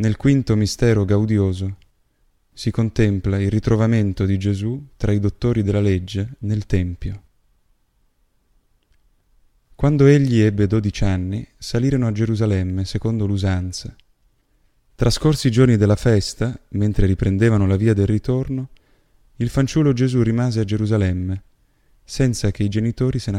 Nel quinto mistero gaudioso si contempla il ritrovamento di Gesù tra i dottori della legge nel Tempio. Quando egli ebbe dodici anni, salirono a Gerusalemme secondo l'usanza. Trascorsi i giorni della festa, mentre riprendevano la via del ritorno, il fanciullo Gesù rimase a Gerusalemme, senza che i genitori se ne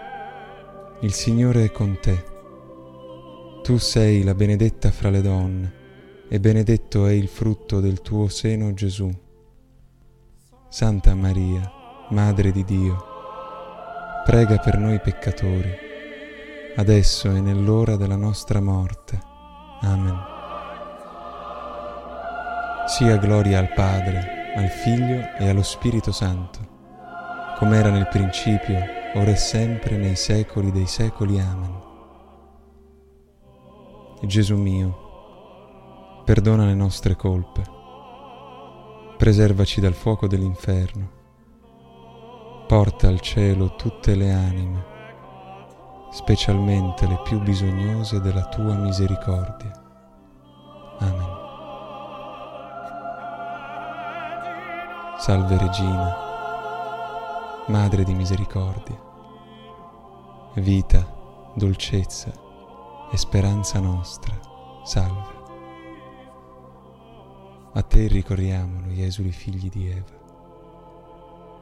Il Signore è con te. Tu sei la benedetta fra le donne, e benedetto è il frutto del tuo seno Gesù. Santa Maria, Madre di Dio, prega per noi peccatori, adesso e nell'ora della nostra morte. Amen. Sia gloria al Padre, al Figlio e allo Spirito Santo, come era nel principio, ora e sempre, nei secoli dei secoli. Amen. Gesù mio, perdona le nostre colpe, preservaci dal fuoco dell'inferno porta al cielo tutte le anime, specialmente le più bisognose della tua misericordia. Amen. Salve Regina, Madre di misericordia, vita, dolcezza e speranza nostra, salve. A te ricorriamo noi esuli figli di Eva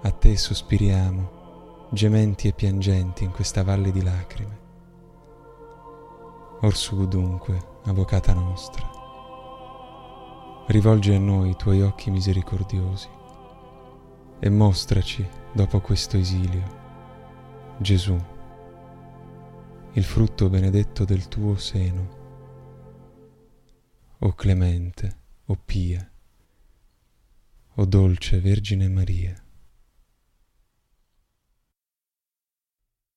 a te sospiriamo, gementi e piangenti in questa valle di lacrime. Orsù dunque, avvocata nostra, rivolgi a noi i tuoi occhi misericordiosi e mostraci, dopo questo esilio, Gesù, il frutto benedetto del tuo seno. O clemente, o pia, o dolce Vergine Maria.